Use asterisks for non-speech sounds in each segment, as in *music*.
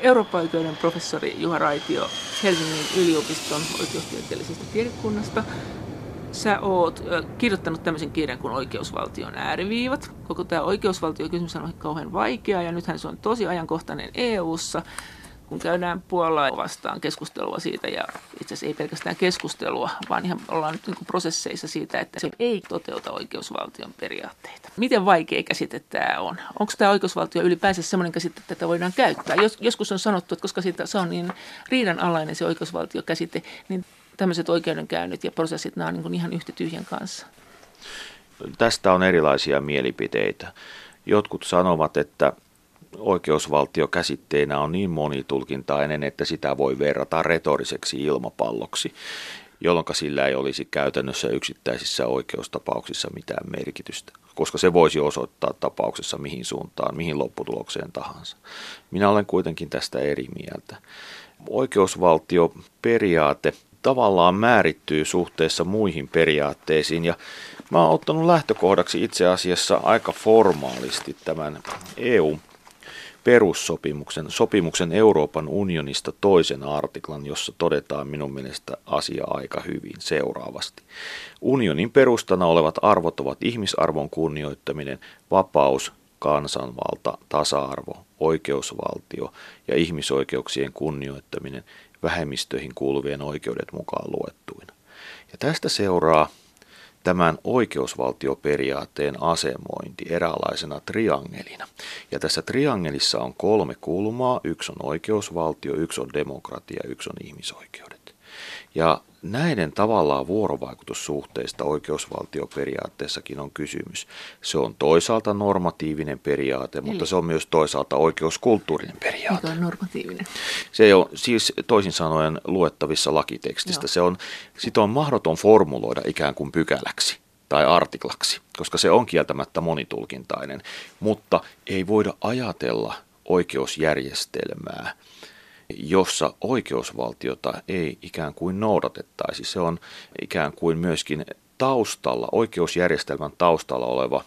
Eurooppa-oikeuden professori Juha Raitio Helsingin yliopiston oikeustieteellisestä tiedekunnasta. Sä oot kirjoittanut tämmöisen kirjan kuin Oikeusvaltion ääriviivat. Koko tämä oikeusvaltiokysymys on kauhean vaikea ja nythän se on tosi ajankohtainen EU:ssa kun käydään Puolaa vastaan keskustelua siitä, ja itse asiassa ei pelkästään keskustelua, vaan ihan ollaan nyt niin prosesseissa siitä, että se ei toteuta oikeusvaltion periaatteita. Miten vaikea käsite tämä on? Onko tämä oikeusvaltio ylipäänsä sellainen käsite, että tätä voidaan käyttää? Jos, joskus on sanottu, että koska siitä, se on niin riidan alainen se oikeusvaltiokäsite, niin tämmöiset oikeudenkäynnit ja prosessit, nämä on niin ihan yhtä tyhjän kanssa. Tästä on erilaisia mielipiteitä. Jotkut sanovat, että oikeusvaltio käsitteenä on niin monitulkintainen, että sitä voi verrata retoriseksi ilmapalloksi, jolloin sillä ei olisi käytännössä yksittäisissä oikeustapauksissa mitään merkitystä, koska se voisi osoittaa tapauksessa mihin suuntaan, mihin lopputulokseen tahansa. Minä olen kuitenkin tästä eri mieltä. Oikeusvaltioperiaate tavallaan määrittyy suhteessa muihin periaatteisiin ja mä oon ottanut lähtökohdaksi itse asiassa aika formaalisti tämän EU perussopimuksen, sopimuksen Euroopan unionista toisen artiklan, jossa todetaan minun mielestä asia aika hyvin seuraavasti. Unionin perustana olevat arvot ovat ihmisarvon kunnioittaminen, vapaus, kansanvalta, tasa-arvo, oikeusvaltio ja ihmisoikeuksien kunnioittaminen vähemmistöihin kuuluvien oikeudet mukaan luettuina. Ja tästä seuraa tämän oikeusvaltioperiaatteen asemointi eräänlaisena triangelina. Ja tässä triangelissa on kolme kulmaa. Yksi on oikeusvaltio, yksi on demokratia, yksi on ihmisoikeudet. Ja näiden tavallaan vuorovaikutussuhteista oikeusvaltioperiaatteessakin on kysymys. Se on toisaalta normatiivinen periaate, Eli. mutta se on myös toisaalta oikeuskulttuurinen periaate. Mikä on normatiivinen? Se on siis toisin sanoen luettavissa lakitekstistä. Se on, sitä on mahdoton formuloida ikään kuin pykäläksi tai artiklaksi, koska se on kieltämättä monitulkintainen, mutta ei voida ajatella oikeusjärjestelmää – jossa oikeusvaltiota ei ikään kuin noudatettaisi. Se on ikään kuin myöskin taustalla, oikeusjärjestelmän taustalla oleva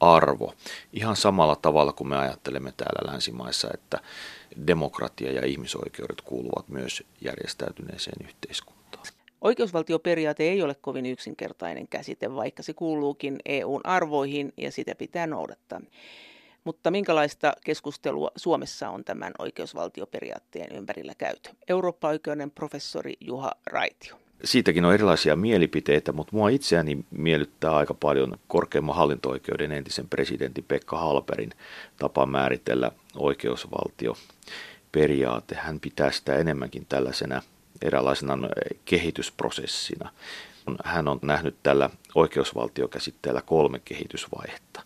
arvo. Ihan samalla tavalla kuin me ajattelemme täällä länsimaissa, että demokratia ja ihmisoikeudet kuuluvat myös järjestäytyneeseen yhteiskuntaan. Oikeusvaltioperiaate ei ole kovin yksinkertainen käsite, vaikka se kuuluukin EUn arvoihin ja sitä pitää noudattaa. Mutta minkälaista keskustelua Suomessa on tämän oikeusvaltioperiaatteen ympärillä käyty? Eurooppa-oikeuden professori Juha Raitio. Siitäkin on erilaisia mielipiteitä, mutta mua itseäni miellyttää aika paljon korkeimman hallinto-oikeuden entisen presidentin Pekka Halperin tapa määritellä oikeusvaltioperiaate. Hän pitää sitä enemmänkin tällaisena eräänlaisena kehitysprosessina. Hän on nähnyt tällä oikeusvaltiokäsitteellä kolme kehitysvaihetta.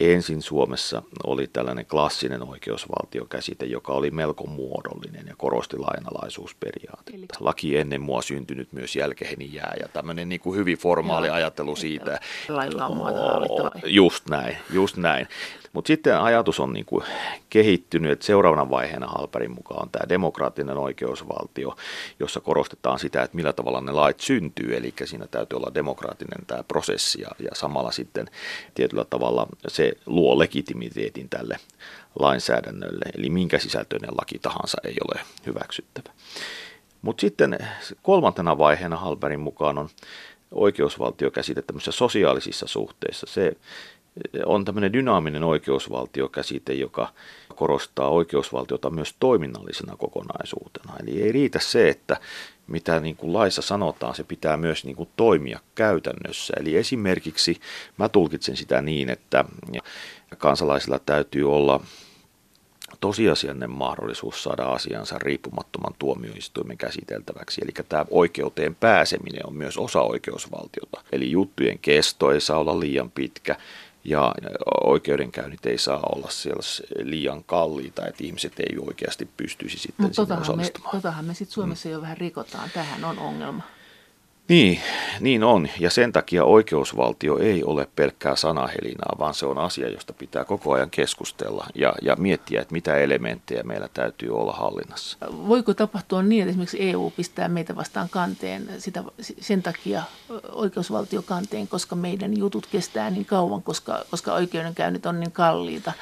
Ensin Suomessa oli tällainen klassinen oikeusvaltiokäsite, joka oli melko muodollinen ja korosti lainalaisuusperiaatetta. Eli... Laki ennen mua syntynyt myös jälkeheni jää ja tämmöinen niin kuin hyvin formaali Joo. ajattelu siitä. Lailla on Just näin, just näin. Mutta sitten ajatus on niin kuin kehittynyt, että seuraavana vaiheena Halperin mukaan on tämä demokraattinen oikeusvaltio, jossa korostetaan sitä, että millä tavalla ne lait syntyy, eli siinä täytyy olla demokraattinen tämä prosessi ja, ja samalla sitten tietyllä tavalla se luo legitimiteetin tälle lainsäädännölle, eli minkä sisältöinen laki tahansa ei ole hyväksyttävä. Mutta sitten kolmantena vaiheena Halberin mukaan on oikeusvaltiokäsite tämmöisissä sosiaalisissa suhteissa. Se on tämmöinen dynaaminen oikeusvaltiokäsite, joka korostaa oikeusvaltiota myös toiminnallisena kokonaisuutena. Eli ei riitä se, että mitä niin kuin laissa sanotaan, se pitää myös niin kuin toimia käytännössä. Eli esimerkiksi mä tulkitsen sitä niin, että kansalaisilla täytyy olla tosiasiallinen mahdollisuus saada asiansa riippumattoman tuomioistuimen käsiteltäväksi. Eli tämä oikeuteen pääseminen on myös osa oikeusvaltiota. Eli juttujen kesto ei saa olla liian pitkä ja oikeudenkäynnit ei saa olla siellä liian kalliita, että ihmiset ei oikeasti pystyisi sitten Mutta totahan me, totahan me sitten Suomessa mm. jo vähän rikotaan. Tähän on ongelma. Niin, niin on. Ja sen takia oikeusvaltio ei ole pelkkää sanahelinaa, vaan se on asia, josta pitää koko ajan keskustella ja, ja miettiä, että mitä elementtejä meillä täytyy olla hallinnassa. Voiko tapahtua niin, että esimerkiksi EU pistää meitä vastaan kanteen sitä, sen takia oikeusvaltiokanteen, koska meidän jutut kestää niin kauan, koska, koska oikeudenkäynnit on niin kalliita?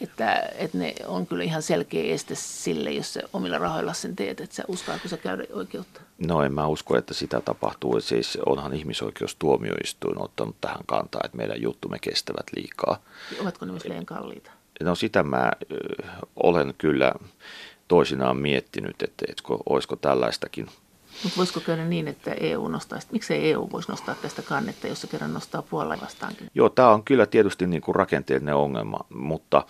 että, että ne on kyllä ihan selkeä este sille, jos se omilla rahoilla sen teet, että sä uskaako sä käydä oikeutta? No en mä usko, että sitä tapahtuu. Siis onhan ihmisoikeustuomioistuin ottanut tähän kantaa, että meidän juttumme kestävät liikaa. Ovatko ne myös liian kalliita? No sitä mä ö, olen kyllä toisinaan miettinyt, että, että olisiko tällaistakin mutta voisiko käydä niin, että EU nostaa, miksei EU voisi nostaa tästä kannetta, jos se kerran nostaa Puolaa vastaankin? Joo, tämä on kyllä tietysti niin kuin rakenteellinen ongelma, mutta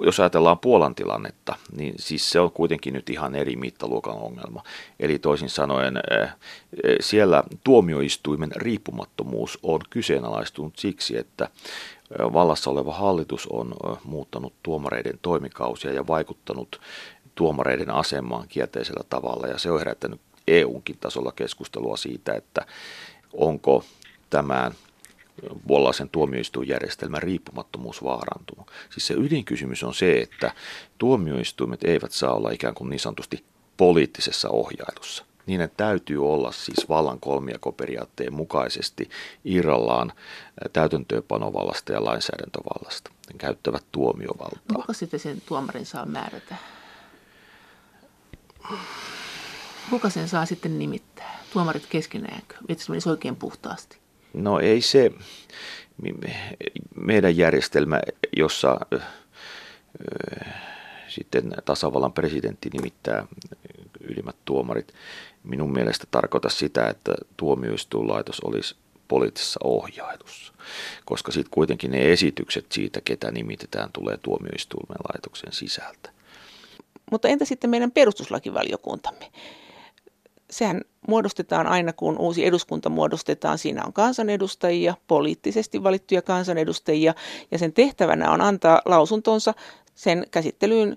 jos ajatellaan Puolan tilannetta, niin siis se on kuitenkin nyt ihan eri mittaluokan ongelma. Eli toisin sanoen eh, eh, siellä tuomioistuimen riippumattomuus on kyseenalaistunut siksi, että eh, vallassa oleva hallitus on muuttanut tuomareiden toimikausia ja vaikuttanut tuomareiden asemaan kielteisellä tavalla ja se on herättänyt EUnkin tasolla keskustelua siitä, että onko tämän Vuolaisen tuomioistuinjärjestelmän riippumattomuus vaarantunut. Siis se ydinkysymys on se, että tuomioistuimet eivät saa olla ikään kuin niin sanotusti poliittisessa ohjailussa. Niiden täytyy olla siis vallan kolmiakoperiaatteen mukaisesti irrallaan täytäntöönpanovallasta ja lainsäädäntövallasta. Ne käyttävät tuomiovaltaa. Kuka sitten sen tuomarin saa määrätä? Kuka sen saa sitten nimittää? Tuomarit keskenäänkö? Että se menisi oikein puhtaasti? No ei se meidän järjestelmä, jossa sitten tasavallan presidentti nimittää ylimmät tuomarit, minun mielestä tarkoita sitä, että tuomioistuinlaitos olisi poliittisessa ohjailussa, koska sitten kuitenkin ne esitykset siitä, ketä nimitetään, tulee tuomioistuimen laitoksen sisältä. Mutta entä sitten meidän perustuslakivaliokuntamme? Sehän muodostetaan aina, kun uusi eduskunta muodostetaan. Siinä on kansanedustajia, poliittisesti valittuja kansanedustajia, ja sen tehtävänä on antaa lausuntonsa sen käsittelyyn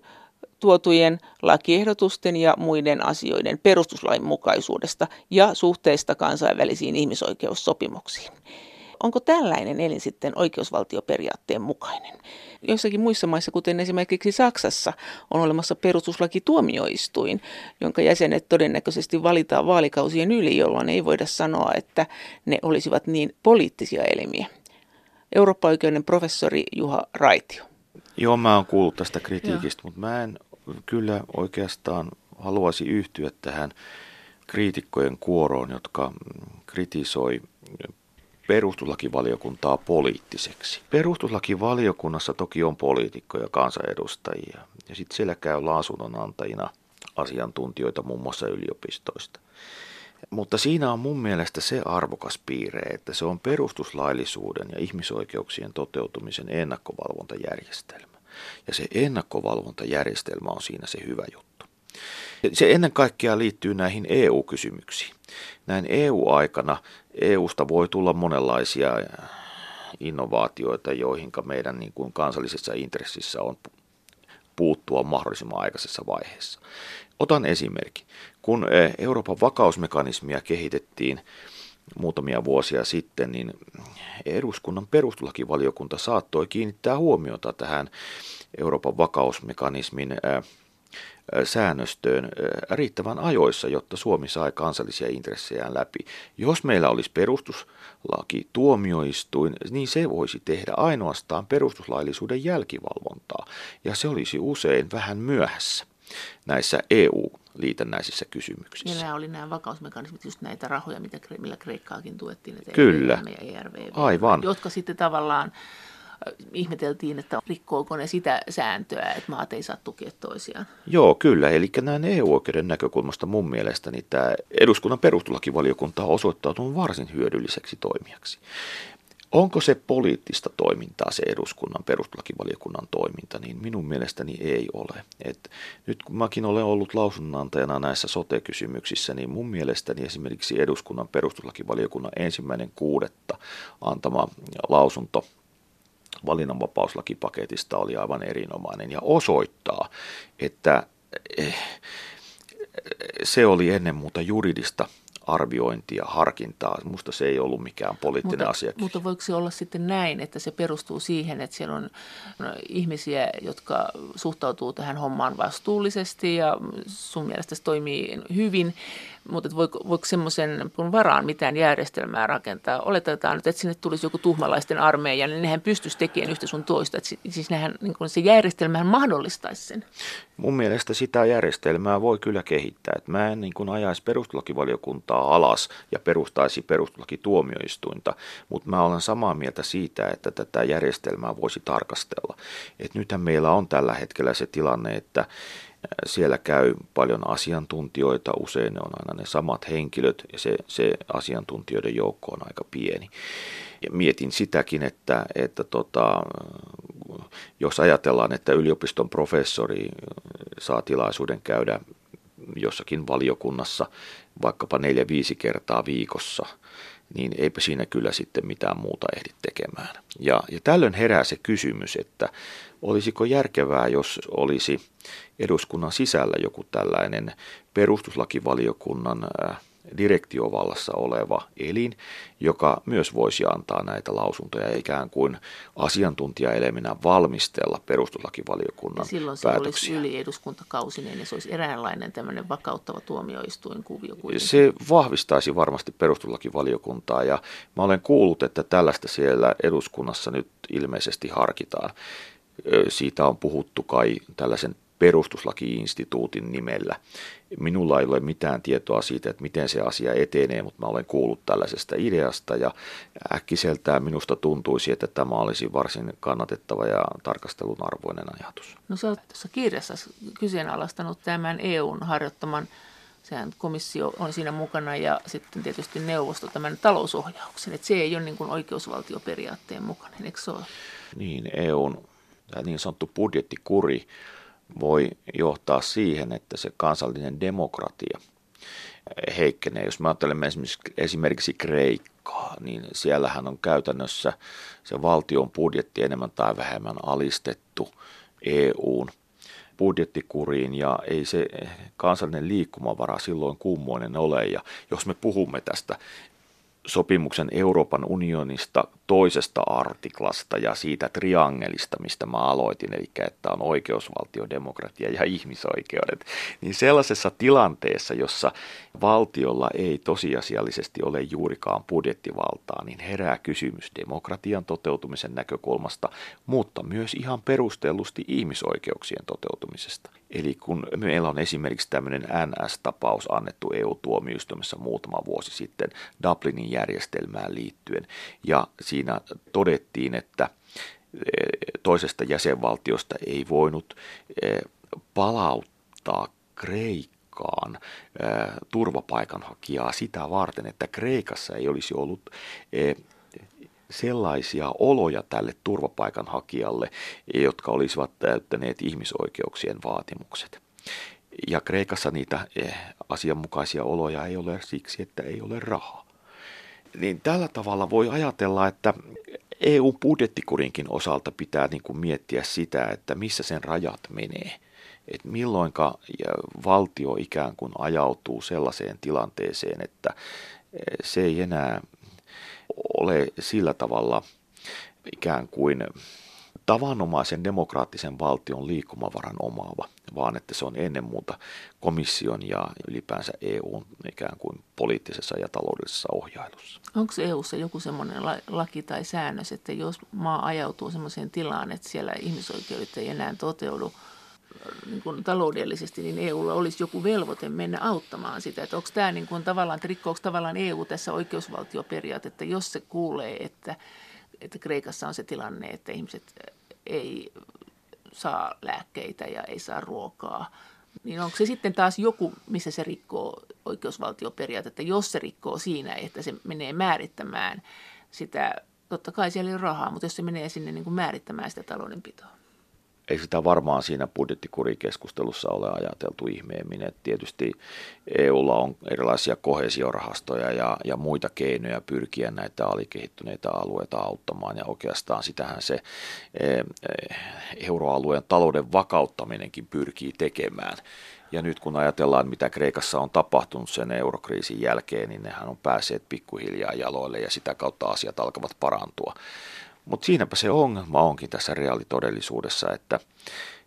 tuotujen lakiehdotusten ja muiden asioiden perustuslain mukaisuudesta ja suhteesta kansainvälisiin ihmisoikeussopimuksiin. Onko tällainen elin sitten oikeusvaltioperiaatteen mukainen? Joissakin muissa maissa, kuten esimerkiksi Saksassa, on olemassa perustuslakituomioistuin, jonka jäsenet todennäköisesti valitaan vaalikausien yli, jolloin ei voida sanoa, että ne olisivat niin poliittisia elimiä. Eurooppa-oikeuden professori Juha Raitio. Joo, mä oon kuullut tästä kritiikistä, Joo. mutta mä en kyllä oikeastaan haluaisi yhtyä tähän kriitikkojen kuoroon, jotka kritisoi perustuslakivaliokuntaa poliittiseksi. Perustuslakivaliokunnassa toki on poliitikkoja, kansanedustajia ja sitten siellä käy lausunnonantajina asiantuntijoita muun muassa yliopistoista. Mutta siinä on mun mielestä se arvokas piirre, että se on perustuslaillisuuden ja ihmisoikeuksien toteutumisen ennakkovalvontajärjestelmä. Ja se ennakkovalvontajärjestelmä on siinä se hyvä juttu. Se ennen kaikkea liittyy näihin EU-kysymyksiin. Näin EU-aikana EUsta voi tulla monenlaisia innovaatioita, joihin meidän niin kuin kansallisessa intressissä on puuttua mahdollisimman aikaisessa vaiheessa. Otan esimerkki. Kun e, Euroopan vakausmekanismia kehitettiin muutamia vuosia sitten, niin eduskunnan perustuslakivaliokunta saattoi kiinnittää huomiota tähän Euroopan vakausmekanismin säännöstöön riittävän ajoissa, jotta Suomi sai kansallisia intressejään läpi. Jos meillä olisi perustuslaki, tuomioistuin, niin se voisi tehdä ainoastaan perustuslaillisuuden jälkivalvontaa, ja se olisi usein vähän myöhässä näissä EU-liitännäisissä kysymyksissä. Ja nämä oli nämä vakausmekanismit, just näitä rahoja, mitä, millä Kreikkaakin tuettiin. Kyllä, ERV, aivan. Jotka sitten tavallaan ihmeteltiin, että rikkooko ne sitä sääntöä, että maat ei saa tukea toisiaan. Joo, kyllä. Eli näin EU-oikeuden näkökulmasta mun mielestäni tämä eduskunnan perustuslakivaliokunta on osoittautunut varsin hyödylliseksi toimijaksi. Onko se poliittista toimintaa, se eduskunnan perustuslakivaliokunnan toiminta, niin minun mielestäni ei ole. Et nyt kun mäkin olen ollut lausunnantajana näissä sote-kysymyksissä, niin mun mielestäni esimerkiksi eduskunnan perustuslakivaliokunnan ensimmäinen kuudetta antama lausunto valinnanvapauslakipaketista oli aivan erinomainen ja osoittaa, että eh, se oli ennen muuta juridista arviointia, harkintaa. Musta se ei ollut mikään poliittinen mutta, asia. Mutta voiko se olla sitten näin, että se perustuu siihen, että siellä on no, ihmisiä, jotka suhtautuu tähän hommaan vastuullisesti ja sun mielestä se toimii hyvin, mutta voiko, voiko semmoisen varaan mitään järjestelmää rakentaa? Oletetaan nyt, että sinne tulisi joku tuhmalaisten armeija, niin nehän pystyisi tekemään yhtä sun toista. Että siis nehän, niin kuin se järjestelmähän mahdollistaisi sen. Mun mielestä sitä järjestelmää voi kyllä kehittää. Että mä en niin kuin ajaisi perustuslakivaliokuntaa alas ja perustaisi perustuslakituomioistuinta, mutta mä olen samaa mieltä siitä, että tätä järjestelmää voisi tarkastella. Et nythän meillä on tällä hetkellä se tilanne, että siellä käy paljon asiantuntijoita, usein ne on aina ne samat henkilöt ja se, se asiantuntijoiden joukko on aika pieni. Ja mietin sitäkin, että, että tota, jos ajatellaan, että yliopiston professori saa tilaisuuden käydä jossakin valiokunnassa vaikkapa neljä-viisi kertaa viikossa, niin eipä siinä kyllä sitten mitään muuta ehdi tekemään. Ja, ja tällöin herää se kysymys, että olisiko järkevää, jos olisi eduskunnan sisällä joku tällainen perustuslakivaliokunnan direktiovallassa oleva elin, joka myös voisi antaa näitä lausuntoja ikään kuin asiantuntijaeleminä valmistella perustuslakivaliokunnan silloin se päätöksiä. olisi yli eduskuntakausinen ja se olisi eräänlainen tämmöinen vakauttava tuomioistuin kuvio. Kuitenkin. Se vahvistaisi varmasti perustuslakivaliokuntaa ja mä olen kuullut, että tällaista siellä eduskunnassa nyt ilmeisesti harkitaan. Siitä on puhuttu kai tällaisen perustuslakiinstituutin nimellä. Minulla ei ole mitään tietoa siitä, että miten se asia etenee, mutta mä olen kuullut tällaisesta ideasta ja äkkiseltään minusta tuntuisi, että tämä olisi varsin kannatettava ja tarkastelun arvoinen ajatus. No sä olet tuossa kirjassa kyseenalaistanut tämän EUn harjoittaman sehän komissio on siinä mukana ja sitten tietysti neuvosto tämän talousohjauksen, että se ei ole niin kuin oikeusvaltioperiaatteen mukainen, eikö se ole? Niin, EUn niin sanottu budjettikuri voi johtaa siihen, että se kansallinen demokratia heikkenee. Jos me ajattelemme esimerkiksi, esimerkiksi Kreikkaa, niin siellähän on käytännössä se valtion budjetti enemmän tai vähemmän alistettu EUn budjettikuriin ja ei se kansallinen liikkumavara silloin kummoinen ole. Ja jos me puhumme tästä sopimuksen Euroopan unionista toisesta artiklasta ja siitä triangelista, mistä mä aloitin, eli että on oikeusvaltio, demokratia ja ihmisoikeudet, niin sellaisessa tilanteessa, jossa valtiolla ei tosiasiallisesti ole juurikaan budjettivaltaa, niin herää kysymys demokratian toteutumisen näkökulmasta, mutta myös ihan perustellusti ihmisoikeuksien toteutumisesta. Eli kun meillä on esimerkiksi tämmöinen NS-tapaus annettu EU-tuomioistuimessa muutama vuosi sitten Dublinin järjestelmään liittyen, ja siinä todettiin, että e, toisesta jäsenvaltiosta ei voinut e, palauttaa Kreikkaan e, turvapaikanhakijaa sitä varten, että Kreikassa ei olisi ollut sellaisia oloja tälle turvapaikanhakijalle, jotka olisivat täyttäneet ihmisoikeuksien vaatimukset. Ja Kreikassa niitä asianmukaisia oloja ei ole siksi, että ei ole rahaa. Niin tällä tavalla voi ajatella, että EU-budjettikurinkin osalta pitää niin kuin miettiä sitä, että missä sen rajat menee. Että milloinka valtio ikään kuin ajautuu sellaiseen tilanteeseen, että se ei enää ole sillä tavalla ikään kuin tavanomaisen demokraattisen valtion liikkumavaran omaava, vaan että se on ennen muuta komission ja ylipäänsä EUn ikään kuin poliittisessa ja taloudellisessa ohjailussa. Onko EUssa joku semmoinen laki tai säännös, että jos maa ajautuu semmoiseen tilaan, että siellä ihmisoikeudet ei enää toteudu, niin kuin taloudellisesti, niin EUlla olisi joku velvoite mennä auttamaan sitä. Että onko tämä niin kuin tavallaan, että rikkoako tavallaan EU tässä oikeusvaltioperiaatetta, jos se kuulee, että, että Kreikassa on se tilanne, että ihmiset ei saa lääkkeitä ja ei saa ruokaa, niin onko se sitten taas joku, missä se rikkoo oikeusvaltioperiaatetta, jos se rikkoo siinä, että se menee määrittämään sitä, totta kai siellä ei ole rahaa, mutta jos se menee sinne niin kuin määrittämään sitä taloudenpitoa ei sitä varmaan siinä budjettikurikeskustelussa ole ajateltu ihmeemmin. että tietysti EUlla on erilaisia kohesiorahastoja ja, ja muita keinoja pyrkiä näitä alikehittyneitä alueita auttamaan ja oikeastaan sitähän se e, e, euroalueen talouden vakauttaminenkin pyrkii tekemään. Ja nyt kun ajatellaan, mitä Kreikassa on tapahtunut sen eurokriisin jälkeen, niin nehän on päässeet pikkuhiljaa jaloille ja sitä kautta asiat alkavat parantua. Mutta siinäpä se ongelma onkin tässä reaalitodellisuudessa, että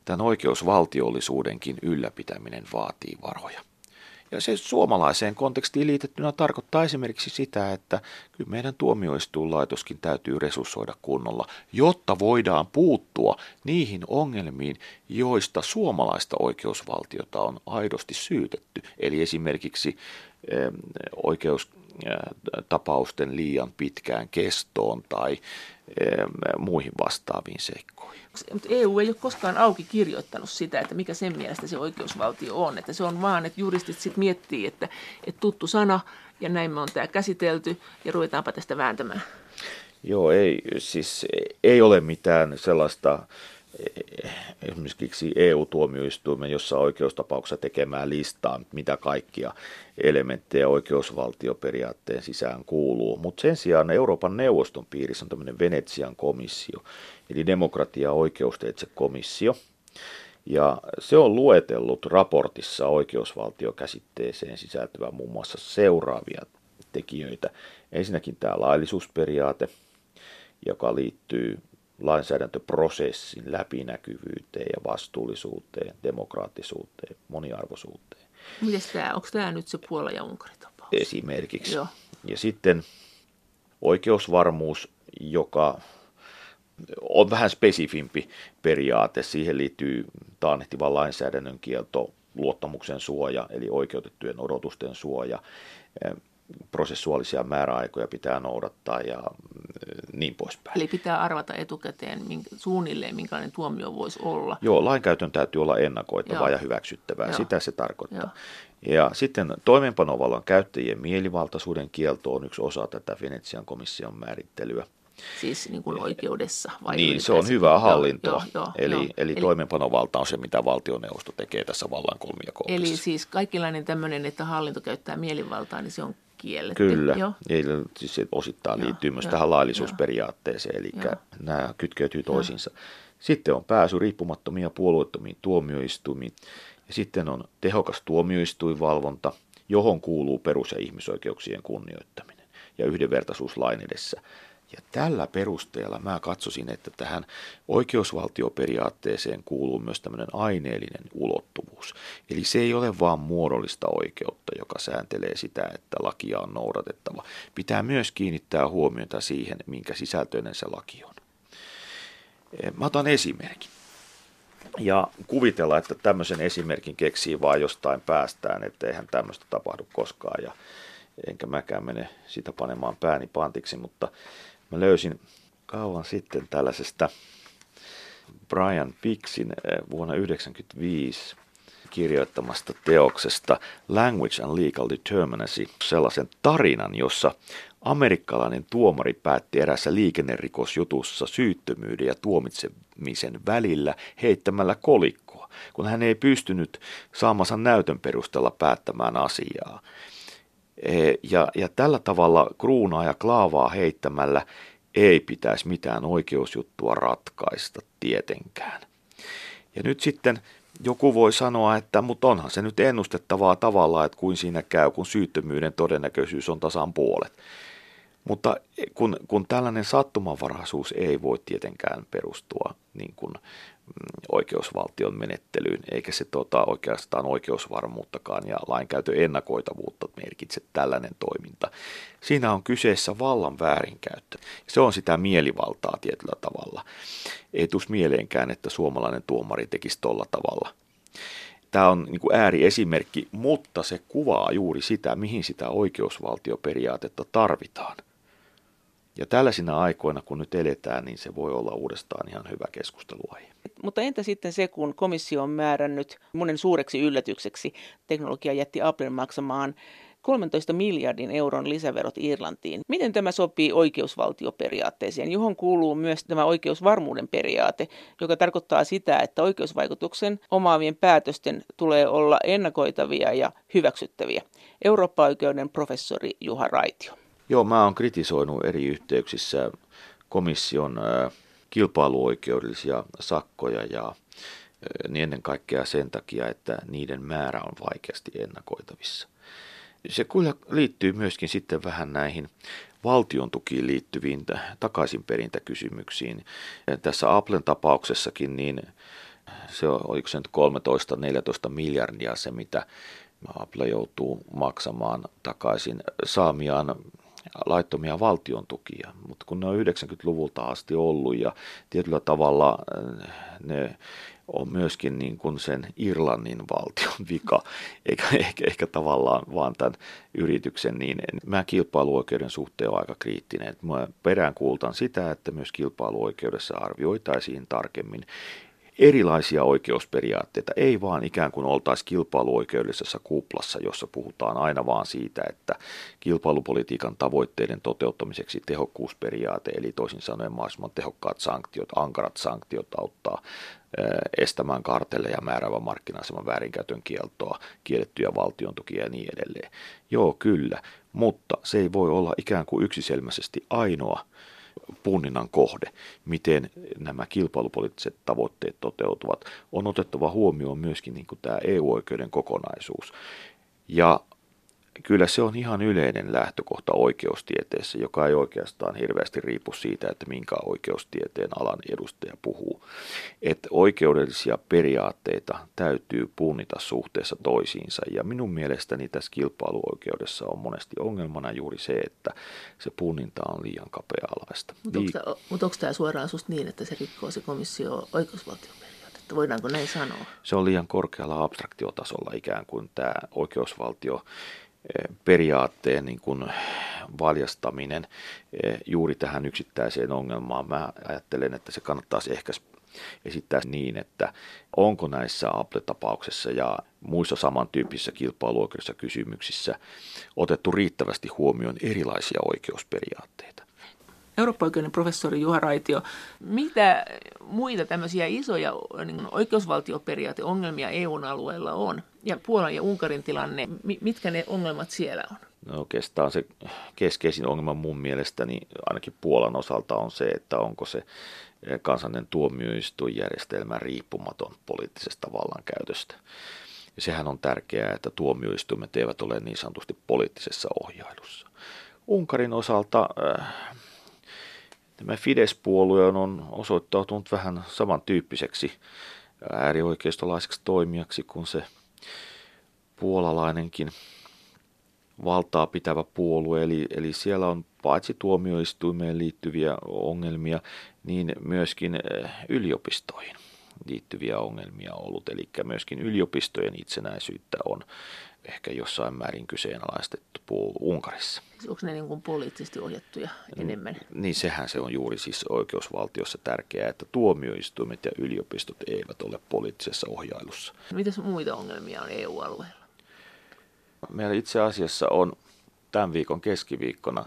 tämän oikeusvaltiollisuudenkin ylläpitäminen vaatii varoja. Ja se suomalaiseen kontekstiin liitettynä tarkoittaa esimerkiksi sitä, että kyllä meidän tuomioistuinlaitoskin täytyy resurssoida kunnolla, jotta voidaan puuttua niihin ongelmiin, joista suomalaista oikeusvaltiota on aidosti syytetty. Eli esimerkiksi oikeustapausten liian pitkään kestoon tai muihin vastaaviin seikkoihin. Mutta EU ei ole koskaan auki kirjoittanut sitä, että mikä sen mielestä se oikeusvaltio on. Että se on vaan, että juristit sitten miettii, että, että tuttu sana ja näin me on tämä käsitelty ja ruvetaanpa tästä vääntämään. Joo, ei, siis ei ole mitään sellaista esimerkiksi EU-tuomioistuimen jossa oikeustapauksessa tekemään listaa, mitä kaikkia elementtejä oikeusvaltioperiaatteen sisään kuuluu. Mutta sen sijaan Euroopan neuvoston piirissä on tämmöinen Venetsian komissio, eli demokratia- ja komissio. Ja se on luetellut raportissa oikeusvaltiokäsitteeseen sisältyvän muun muassa seuraavia tekijöitä. Ensinnäkin tämä laillisuusperiaate, joka liittyy lainsäädäntöprosessin läpinäkyvyyteen ja vastuullisuuteen, demokraattisuuteen, moniarvoisuuteen. Miten tämä, onko tämä nyt se Puola ja Unkari tapaus? Esimerkiksi. Joo. Ja sitten oikeusvarmuus, joka on vähän spesifimpi periaate. Siihen liittyy taannehtivan lainsäädännön kielto, luottamuksen suoja, eli oikeutettujen odotusten suoja, prosessuaalisia määräaikoja pitää noudattaa ja niin poispäin. Eli pitää arvata etukäteen suunnilleen, minkälainen tuomio voisi olla. Joo, lainkäytön täytyy olla ennakoitavaa Joo. ja hyväksyttävää. Joo. Sitä se tarkoittaa. Joo. Ja sitten toimeenpanovallan käyttäjien mielivaltaisuuden kielto on yksi osa tätä Venetsian komission määrittelyä. Siis niin kuin oikeudessa? Vai niin, se on hyvää hallintoa. Joo, joo, eli, joo. eli, toimeenpanovalta on se, mitä valtioneuvosto tekee tässä vallan kolmijakoudessa. Eli siis kaikenlainen tämmöinen, että hallinto käyttää mielivaltaa, niin se on kielletty. Kyllä, Joo. Eli siis se osittain Joo. liittyy myös tähän laillisuusperiaatteeseen, eli Joo. nämä kytkeytyy toisiinsa. Joo. Sitten on pääsy riippumattomiin ja puolueettomiin tuomioistuimiin. Ja sitten on tehokas tuomioistuinvalvonta, johon kuuluu perus- ja ihmisoikeuksien kunnioittaminen ja yhdenvertaisuuslain edessä. Ja tällä perusteella mä katsosin, että tähän oikeusvaltioperiaatteeseen kuuluu myös tämmöinen aineellinen ulottuvuus. Eli se ei ole vain muodollista oikeutta, joka sääntelee sitä, että lakia on noudatettava. Pitää myös kiinnittää huomiota siihen, minkä sisältöinen se laki on. Eh, mä otan esimerkin. Ja kuvitella, että tämmöisen esimerkin keksii vain jostain päästään, että eihän tämmöistä tapahdu koskaan. Ja enkä mäkään mene sitä panemaan pääni pantiksi, mutta Mä löysin kauan sitten tällaisesta Brian Pixin eh, vuonna 1995 kirjoittamasta teoksesta Language and Legal Determinacy sellaisen tarinan, jossa amerikkalainen tuomari päätti erässä liikennerikosjutussa syyttömyyden ja tuomitsemisen välillä heittämällä kolikkoa, kun hän ei pystynyt saamansa näytön perusteella päättämään asiaa. E, ja, ja tällä tavalla kruunaa ja klaavaa heittämällä ei pitäisi mitään oikeusjuttua ratkaista tietenkään. Ja nyt sitten joku voi sanoa, että mutta onhan se nyt ennustettavaa tavalla, että kuin siinä käy, kun syyttömyyden todennäköisyys on tasan puolet. Mutta kun, kun tällainen sattumanvaraisuus ei voi tietenkään perustua niin kuin oikeusvaltion menettelyyn, eikä se tota, oikeastaan oikeusvarmuuttakaan ja lainkäytön ennakoitavuutta merkitse tällainen toiminta. Siinä on kyseessä vallan väärinkäyttö. Se on sitä mielivaltaa tietyllä tavalla. Ei tus mieleenkään, että suomalainen tuomari tekisi tolla tavalla. Tämä on niin kuin ääriesimerkki, mutta se kuvaa juuri sitä, mihin sitä oikeusvaltioperiaatetta tarvitaan. Ja tällaisina aikoina, kun nyt eletään, niin se voi olla uudestaan ihan hyvä keskusteluaihe. Mutta entä sitten se, kun komissio on määrännyt monen suureksi yllätykseksi teknologia jätti Applen maksamaan 13 miljardin euron lisäverot Irlantiin. Miten tämä sopii oikeusvaltioperiaatteeseen, johon kuuluu myös tämä oikeusvarmuuden periaate, joka tarkoittaa sitä, että oikeusvaikutuksen omaavien päätösten tulee olla ennakoitavia ja hyväksyttäviä. Eurooppa-oikeuden professori Juha Raitio. Joo, mä oon kritisoinut eri yhteyksissä komission kilpailuoikeudellisia sakkoja ja niin ennen kaikkea sen takia, että niiden määrä on vaikeasti ennakoitavissa. Se kyllä liittyy myöskin sitten vähän näihin valtion tukiin liittyviin takaisinperintäkysymyksiin. Tässä Applen tapauksessakin niin se on, oliko se nyt 13-14 miljardia se, mitä Apple joutuu maksamaan takaisin saamiaan laittomia valtion tukia, mutta kun ne on 90-luvulta asti ollut ja tietyllä tavalla äh, ne on myöskin niin kuin sen Irlannin valtion *laughs* vika, eikä ehkä, ehkä tavallaan vaan tämän yrityksen, niin mä kilpailuoikeuden suhteen on aika kriittinen. Mä peräänkuultan sitä, että myös kilpailuoikeudessa arvioitaisiin tarkemmin erilaisia oikeusperiaatteita, ei vaan ikään kuin oltaisi kilpailuoikeudellisessa kuplassa, jossa puhutaan aina vaan siitä, että kilpailupolitiikan tavoitteiden toteuttamiseksi tehokkuusperiaate, eli toisin sanoen mahdollisimman tehokkaat sanktiot, ankarat sanktiot auttaa estämään kartelle ja määräävän markkina-aseman väärinkäytön kieltoa, kiellettyjä valtion tukia ja niin edelleen. Joo, kyllä, mutta se ei voi olla ikään kuin yksiselmäisesti ainoa punninnan kohde, miten nämä kilpailupoliittiset tavoitteet toteutuvat, on otettava huomioon myöskin niin kuin tämä EU-oikeuden kokonaisuus. Ja kyllä se on ihan yleinen lähtökohta oikeustieteessä, joka ei oikeastaan hirveästi riipu siitä, että minkä oikeustieteen alan edustaja puhuu. Että oikeudellisia periaatteita täytyy punnita suhteessa toisiinsa. Ja minun mielestäni tässä kilpailuoikeudessa on monesti ongelmana juuri se, että se punninta on liian kapea-alaista. Mutta onko, mut onko tämä suoraan susta niin, että se rikkoo se komissio oikeusvaltioperiaatetta? Voidaanko näin sanoa? Se on liian korkealla abstraktiotasolla ikään kuin tämä oikeusvaltio periaatteen niin kuin valjastaminen eh, juuri tähän yksittäiseen ongelmaan. Mä ajattelen, että se kannattaisi ehkä esittää niin, että onko näissä Apple-tapauksessa ja muissa samantyyppisissä kilpailuoikeudessa kysymyksissä otettu riittävästi huomioon erilaisia oikeusperiaatteita. Eurooppa-oikeuden professori Juha Raitio, mitä muita tämmöisiä isoja niin oikeusvaltioperiaateongelmia EUn alueella on? Ja Puolan ja Unkarin tilanne, mitkä ne ongelmat siellä on? No oikeastaan se keskeisin ongelma mun mielestäni ainakin Puolan osalta on se, että onko se kansallinen tuomioistuinjärjestelmä riippumaton poliittisesta vallankäytöstä. Ja sehän on tärkeää, että tuomioistuimet eivät ole niin sanotusti poliittisessa ohjailussa. Unkarin osalta äh, Tämä Fidesz-puolue on osoittautunut vähän samantyyppiseksi äärioikeistolaiseksi toimijaksi kuin se puolalainenkin valtaa pitävä puolue. Eli, eli siellä on paitsi tuomioistuimeen liittyviä ongelmia, niin myöskin yliopistoihin liittyviä ongelmia ollut. Eli myöskin yliopistojen itsenäisyyttä on ehkä jossain määrin kyseenalaistettu Unkarissa. Onko ne niin kuin poliittisesti ohjattuja enemmän? Niin sehän se on juuri siis oikeusvaltiossa tärkeää, että tuomioistuimet ja yliopistot eivät ole poliittisessa ohjailussa. Mitäs muita ongelmia on EU-alueella? Meillä itse asiassa on tämän viikon keskiviikkona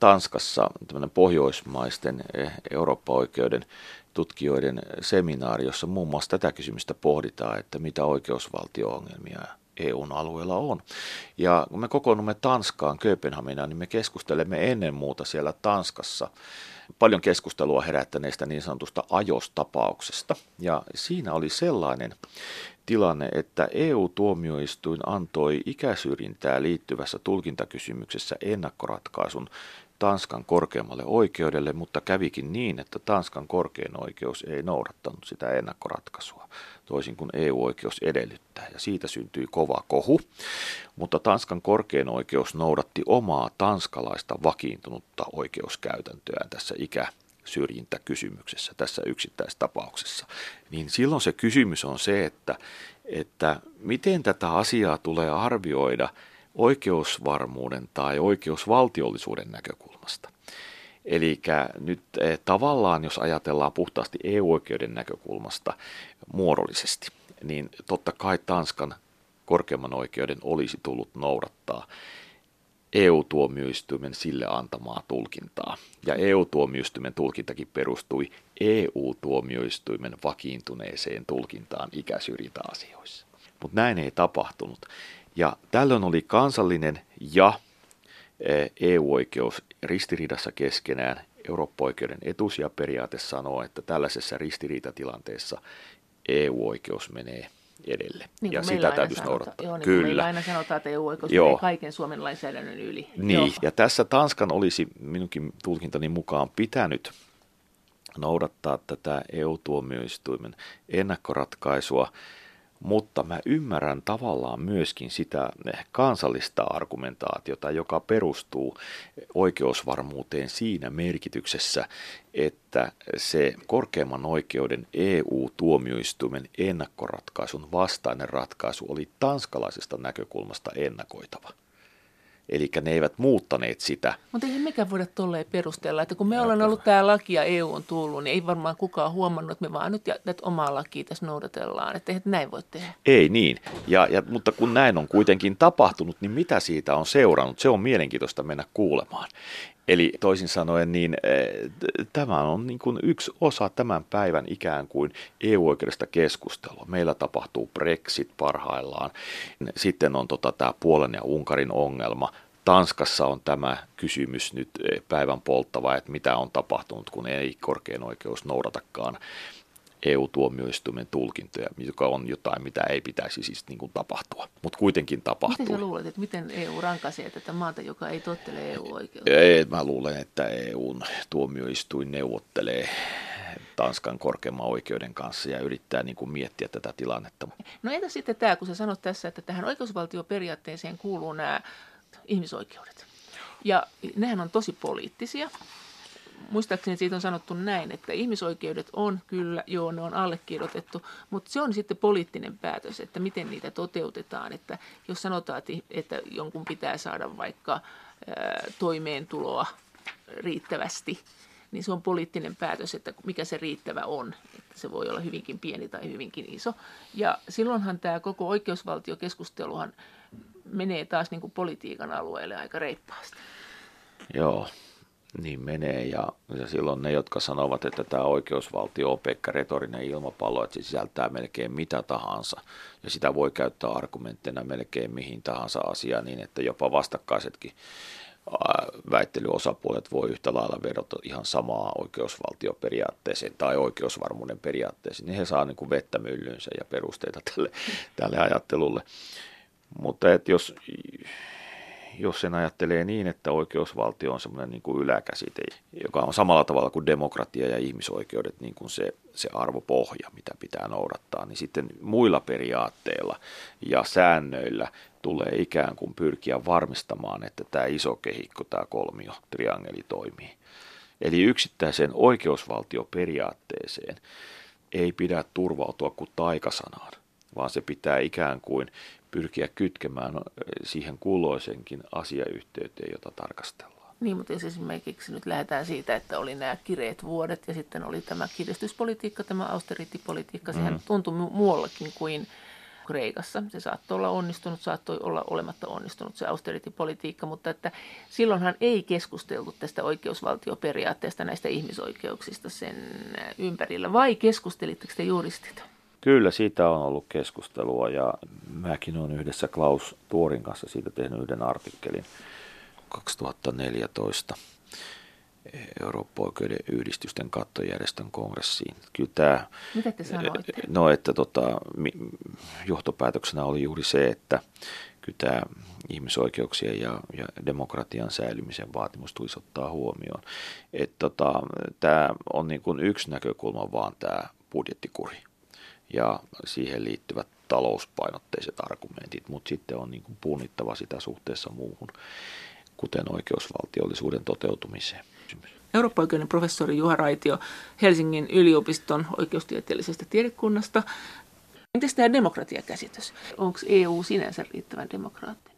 Tanskassa tämmöinen pohjoismaisten eh, Eurooppa-oikeuden tutkijoiden seminaari, jossa muun muassa tätä kysymystä pohditaan, että mitä oikeusvaltio-ongelmia EUn alueella on. Ja kun me kokoonnumme Tanskaan, Kööpenhaminaan, niin me keskustelemme ennen muuta siellä Tanskassa paljon keskustelua herättäneestä niin sanotusta ajostapauksesta. Ja siinä oli sellainen tilanne, että EU-tuomioistuin antoi ikäsyrjintää liittyvässä tulkintakysymyksessä ennakkoratkaisun Tanskan korkeammalle oikeudelle, mutta kävikin niin, että Tanskan korkein oikeus ei noudattanut sitä ennakkoratkaisua, toisin kuin EU-oikeus edellyttää, ja siitä syntyi kova kohu. Mutta Tanskan korkein oikeus noudatti omaa tanskalaista vakiintunutta oikeuskäytäntöään tässä ikä syrjintäkysymyksessä, tässä yksittäistapauksessa, niin silloin se kysymys on se, että, että miten tätä asiaa tulee arvioida – oikeusvarmuuden tai oikeusvaltiollisuuden näkökulmasta. Eli nyt eh, tavallaan, jos ajatellaan puhtaasti EU-oikeuden näkökulmasta muodollisesti, niin totta kai Tanskan korkeimman oikeuden olisi tullut noudattaa EU-tuomioistuimen sille antamaa tulkintaa. Ja EU-tuomioistuimen tulkintakin perustui EU-tuomioistuimen vakiintuneeseen tulkintaan ikäsyrjintäasioissa. Mutta näin ei tapahtunut. Ja tällöin oli kansallinen ja EU-oikeus e ristiriidassa keskenään. Eurooppa-oikeuden etusijaperiaate sanoo, että tällaisessa ristiriitatilanteessa EU-oikeus menee edelle. Niin ja sitä täytyisi noudattaa. Joo, niin Kyllä. Meillä aina sanotaan, että EU-oikeus Joo. menee kaiken Suomen lainsäädännön yli. Niin, Joo. ja tässä Tanskan olisi minunkin tulkintani mukaan pitänyt noudattaa tätä EU-tuomioistuimen ennakkoratkaisua, mutta mä ymmärrän tavallaan myöskin sitä kansallista argumentaatiota, joka perustuu oikeusvarmuuteen siinä merkityksessä, että se korkeimman oikeuden EU-tuomioistuimen ennakkoratkaisun vastainen ratkaisu oli tanskalaisesta näkökulmasta ennakoitava. Eli ne eivät muuttaneet sitä. Mutta eihän mikään voida tolleen perustella, että kun me ollaan ollut tämä laki ja EU on tullut, niin ei varmaan kukaan huomannut, että me vaan nyt että omaa lakia tässä noudatellaan. Että eihän näin voi tehdä. Ei niin, ja, ja, mutta kun näin on kuitenkin tapahtunut, niin mitä siitä on seurannut? Se on mielenkiintoista mennä kuulemaan. Eli toisin sanoen, niin eh, tämä on niin kuin yksi osa tämän päivän ikään kuin EU-oikeudesta keskustelua. Meillä tapahtuu Brexit parhaillaan. Sitten on tota, tämä Puolen ja Unkarin ongelma. Tanskassa on tämä kysymys nyt eh, päivän polttava, että mitä on tapahtunut, kun ei korkein oikeus noudatakaan EU-tuomioistuimen tulkintoja, joka on jotain, mitä ei pitäisi siis niin kuin tapahtua, mutta kuitenkin tapahtuu. Miten sä luulet, että miten EU rankaisee tätä maata, joka ei tottele EU-oikeutta? Ei, mä luulen, että EUn tuomioistuin neuvottelee Tanskan korkeimman oikeuden kanssa ja yrittää niin kuin miettiä tätä tilannetta. No entä sitten tämä, kun sä sanot tässä, että tähän oikeusvaltioperiaatteeseen kuuluu nämä ihmisoikeudet. Ja nehän on tosi poliittisia muistaakseni siitä on sanottu näin, että ihmisoikeudet on kyllä, joo, ne on allekirjoitettu, mutta se on sitten poliittinen päätös, että miten niitä toteutetaan. Että jos sanotaan, että jonkun pitää saada vaikka toimeentuloa riittävästi, niin se on poliittinen päätös, että mikä se riittävä on. Että se voi olla hyvinkin pieni tai hyvinkin iso. Ja silloinhan tämä koko oikeusvaltiokeskusteluhan menee taas niin kuin politiikan alueelle aika reippaasti. Joo, niin menee ja, ja silloin ne, jotka sanovat, että tämä oikeusvaltio on pelkkä retorinen ilmapallo, että se sisältää melkein mitä tahansa ja sitä voi käyttää argumenttina melkein mihin tahansa asiaan niin, että jopa vastakkaisetkin väittelyosapuolet voi yhtä lailla vedota ihan samaa oikeusvaltioperiaatteeseen tai oikeusvarmuuden periaatteeseen, niin he saa niin kuin vettä myllyynsä ja perusteita tälle, tälle ajattelulle. Mutta että jos jos sen ajattelee niin, että oikeusvaltio on semmoinen niin kuin yläkäsite, joka on samalla tavalla kuin demokratia ja ihmisoikeudet niin kuin se, se arvopohja, mitä pitää noudattaa, niin sitten muilla periaatteilla ja säännöillä tulee ikään kuin pyrkiä varmistamaan, että tämä iso kehikko, tämä kolmio, triangeli toimii. Eli yksittäiseen oikeusvaltioperiaatteeseen ei pidä turvautua kuin taikasanaan, vaan se pitää ikään kuin pyrkiä kytkemään siihen kuuloisenkin asiayhteyteen, jota tarkastellaan. Niin, mutta jos esimerkiksi nyt lähdetään siitä, että oli nämä kireet vuodet ja sitten oli tämä kiristyspolitiikka, tämä austeritipolitiikka, sehän mm. tuntui muuallakin kuin Kreikassa. Se saattoi olla onnistunut, saattoi olla olematta onnistunut se austeritipolitiikka, mutta että silloinhan ei keskusteltu tästä oikeusvaltioperiaatteesta, näistä ihmisoikeuksista sen ympärillä. Vai keskustelitteko te juristit? Kyllä, siitä on ollut keskustelua ja mäkin olen yhdessä Klaus Tuorin kanssa siitä tehnyt yhden artikkelin 2014 Eurooppa-oikeuden yhdistysten kattojärjestön kongressiin. Kyllä tämä, Mitä te sanoitte? No, että tota, johtopäätöksenä oli juuri se, että kyllä tämä ihmisoikeuksien ja, ja demokratian säilymisen vaatimus tulisi ottaa huomioon. Että tota, tämä on niin kuin yksi näkökulma vaan tämä budjettikuri ja siihen liittyvät talouspainotteiset argumentit, mutta sitten on niin kuin punnittava sitä suhteessa muuhun, kuten oikeusvaltiollisuuden toteutumiseen. Eurooppa-oikeuden professori Juha Raitio Helsingin yliopiston oikeustieteellisestä tiedekunnasta. Entäs tämä demokratiakäsitys? Onko EU sinänsä riittävän demokraattinen?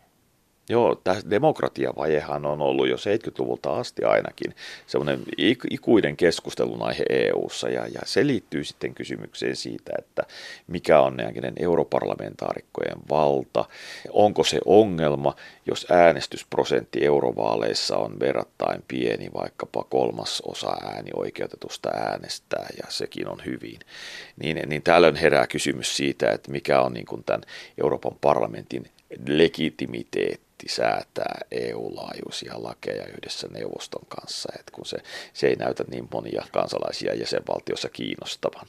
Joo, tämä demokratiavajehan on ollut jo 70-luvulta asti ainakin semmoinen ikuinen keskustelun aihe EU-ssa ja, ja se liittyy sitten kysymykseen siitä, että mikä on näiden europarlamentaarikkojen valta, onko se ongelma, jos äänestysprosentti eurovaaleissa on verrattain pieni, vaikkapa kolmas osa äänioikeutetusta äänestää ja sekin on hyvin, niin, niin tällöin herää kysymys siitä, että mikä on niin kuin tämän Euroopan parlamentin legitimiteetti säätää EU-laajuisia lakeja yhdessä neuvoston kanssa, että kun se, se ei näytä niin monia kansalaisia jäsenvaltiossa kiinnostavan.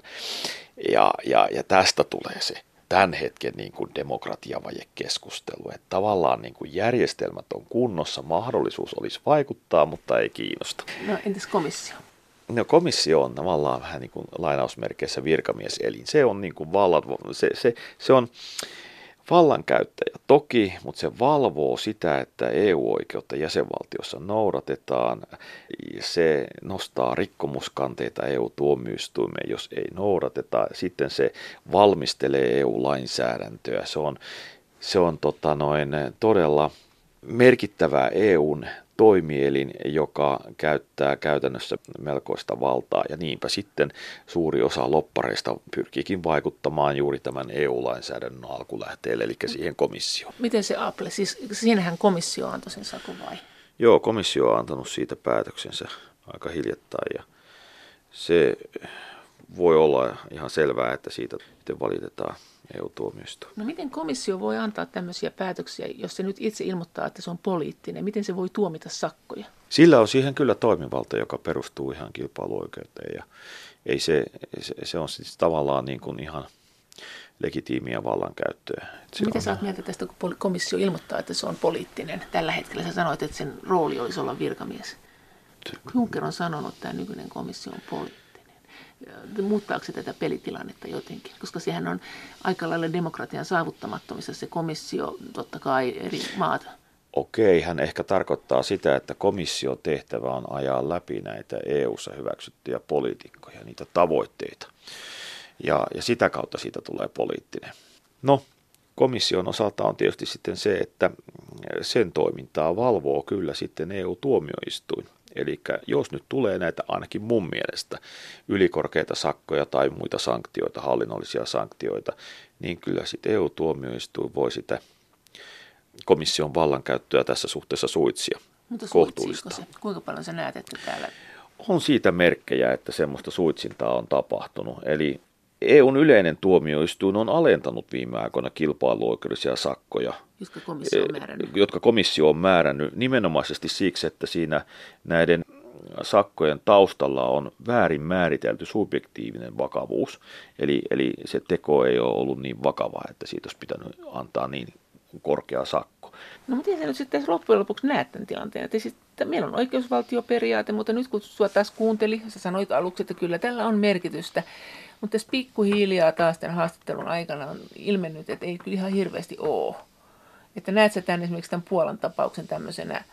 Ja, ja, ja tästä tulee se tämän hetken niin kuin demokratiavajekeskustelu, että tavallaan niin kuin järjestelmät on kunnossa, mahdollisuus olisi vaikuttaa, mutta ei kiinnosta. No entäs komissio? No komissio on tavallaan vähän niin kuin lainausmerkeissä virkamieselin. Se on niin kuin vallat, se, se, se on vallankäyttäjä toki, mutta se valvoo sitä, että EU-oikeutta jäsenvaltiossa noudatetaan. Se nostaa rikkomuskanteita EU-tuomioistuimeen, jos ei noudateta. Sitten se valmistelee EU-lainsäädäntöä. Se on, se on tota noin, todella merkittävää EUn toimielin, joka käyttää käytännössä melkoista valtaa ja niinpä sitten suuri osa loppareista pyrkiikin vaikuttamaan juuri tämän EU-lainsäädännön alkulähteelle, eli siihen komissioon. Miten se Apple, siis siinähän komissio antoi sen sakon vai? Joo, komissio on antanut siitä päätöksensä aika hiljattain ja se voi olla ihan selvää, että siitä sitten valitetaan EU-tuomioistuin. No miten komissio voi antaa tämmöisiä päätöksiä, jos se nyt itse ilmoittaa, että se on poliittinen? Miten se voi tuomita sakkoja? Sillä on siihen kyllä toimivalta, joka perustuu ihan kilpailuoikeuteen ja ei se, se, se on siis tavallaan niin kuin ihan legitiimiä vallankäyttöä. Se Mitä on... sä oot mieltä tästä, kun komissio ilmoittaa, että se on poliittinen? Tällä hetkellä sä sanoit, että sen rooli olisi olla virkamies. Juncker on sanonut, että tämä nykyinen komissio on poliittinen muuttaako tätä pelitilannetta jotenkin? Koska sehän on aika lailla demokratian saavuttamattomissa se komissio, totta kai eri maat. Okei, hän ehkä tarkoittaa sitä, että komission tehtävä on ajaa läpi näitä EU-ssa hyväksyttyjä poliitikkoja, niitä tavoitteita. Ja, ja sitä kautta siitä tulee poliittinen. No, komission osalta on tietysti sitten se, että sen toimintaa valvoo kyllä sitten EU-tuomioistuin. Eli jos nyt tulee näitä ainakin mun mielestä ylikorkeita sakkoja tai muita sanktioita, hallinnollisia sanktioita, niin kyllä sitten EU-tuomioistuin voi sitä komission vallankäyttöä tässä suhteessa suitsia. Mutta kohtuullista. Se? Kuinka paljon sä näet, että täällä... On siitä merkkejä, että semmoista suitsintaa on tapahtunut. Eli EUn yleinen tuomioistuin on alentanut viime aikoina kilpailuoikeudellisia sakkoja, jotka komissio on määrännyt, jotka komissio on määrännyt nimenomaisesti siksi, että siinä näiden sakkojen taustalla on väärin määritelty subjektiivinen vakavuus. Eli, eli se teko ei ole ollut niin vakava, että siitä olisi pitänyt antaa niin korkea sakko. No miten sä nyt sitten loppujen lopuksi näet tämän tilanteen? Että siis, että meillä on oikeusvaltioperiaate, mutta nyt kun sinua taas kuunteli, sä sanoit aluksi, että kyllä tällä on merkitystä. Mutta tässä pikkuhiljaa taas tämän haastattelun aikana on ilmennyt, että ei kyllä ihan hirveästi ole. Että näet sä tämän esimerkiksi tämän Puolan tapauksen tämmöisenä,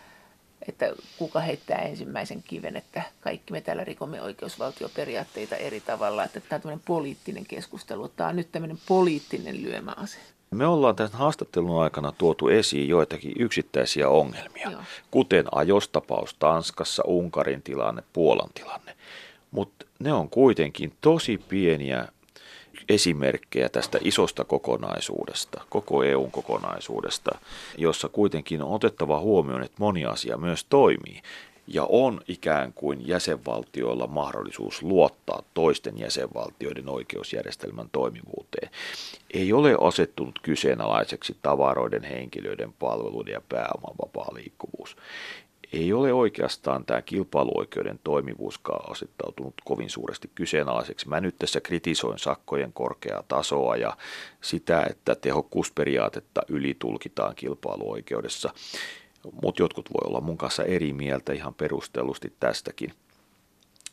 että kuka heittää ensimmäisen kiven, että kaikki me täällä rikomme oikeusvaltioperiaatteita eri tavalla, että tämä on tämmöinen poliittinen keskustelu, tämä on nyt tämmöinen poliittinen lyömäase. Me ollaan tämän haastattelun aikana tuotu esiin joitakin yksittäisiä ongelmia, Joo. kuten ajostapaus Tanskassa, Unkarin tilanne, Puolan tilanne. Mutta ne on kuitenkin tosi pieniä esimerkkejä tästä isosta kokonaisuudesta, koko EUn kokonaisuudesta, jossa kuitenkin on otettava huomioon, että moni asia myös toimii ja on ikään kuin jäsenvaltioilla mahdollisuus luottaa toisten jäsenvaltioiden oikeusjärjestelmän toimivuuteen. Ei ole asettunut kyseenalaiseksi tavaroiden, henkilöiden, palveluiden ja pääoman vapaa liikkuvuus ei ole oikeastaan tämä kilpailuoikeuden toimivuuskaan asettautunut kovin suuresti kyseenalaiseksi. Mä nyt tässä kritisoin sakkojen korkeaa tasoa ja sitä, että tehokkuusperiaatetta ylitulkitaan kilpailuoikeudessa. Mutta jotkut voi olla mun kanssa eri mieltä ihan perustellusti tästäkin.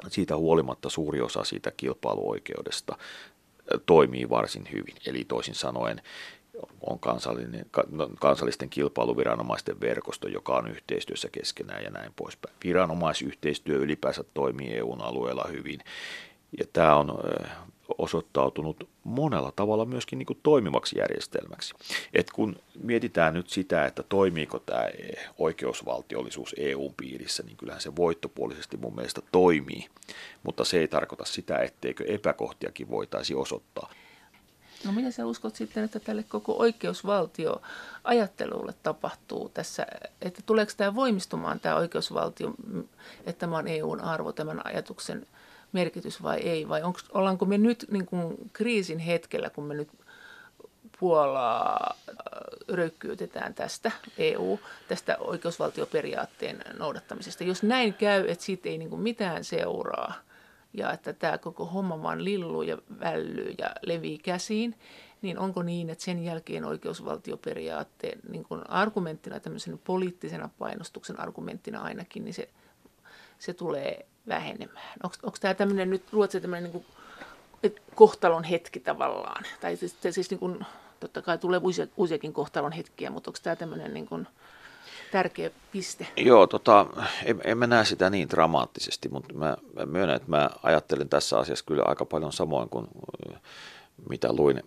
Siitä huolimatta suuri osa siitä kilpailuoikeudesta toimii varsin hyvin. Eli toisin sanoen on kansallinen, no, kansallisten kilpailuviranomaisten verkosto, joka on yhteistyössä keskenään ja näin poispäin. Viranomaisyhteistyö ylipäänsä toimii EUn alueella hyvin. Ja tämä on osoittautunut monella tavalla myöskin niin kuin toimivaksi järjestelmäksi. Et kun mietitään nyt sitä, että toimiiko tämä oikeusvaltiollisuus EUn piirissä, niin kyllähän se voittopuolisesti mun mielestä toimii, mutta se ei tarkoita sitä, etteikö epäkohtiakin voitaisi osoittaa. No mitä sä uskot sitten, että tälle koko oikeusvaltio ajattelulle tapahtuu tässä, että tuleeko tämä voimistumaan tämä oikeusvaltio, että tämä on EUn arvo, tämän ajatuksen merkitys vai ei, vai onko, ollaanko me nyt niin kuin kriisin hetkellä, kun me nyt Puolaa äh, röykkyytetään tästä EU, tästä oikeusvaltioperiaatteen noudattamisesta. Jos näin käy, että siitä ei niin kuin mitään seuraa – ja että tämä koko homma vaan lilluu ja vällyy ja levii käsiin, niin onko niin, että sen jälkeen oikeusvaltioperiaatteen niin kuin argumenttina, tämmöisen poliittisena painostuksen argumenttina ainakin, niin se, se tulee vähenemään. Onko tämä tämmöinen nyt Ruotsi tämmöinen niin kuin, kohtalon hetki tavallaan? Tai siis, siis niin kuin, totta kai tulee uusia, uusiakin kohtalon hetkiä, mutta onko tämä tämmöinen niin kuin, tärkeä piste? Joo, tota, en, en mä näe sitä niin dramaattisesti, mutta mä, mä myönnän, että mä ajattelen tässä asiassa kyllä aika paljon samoin kuin mitä luin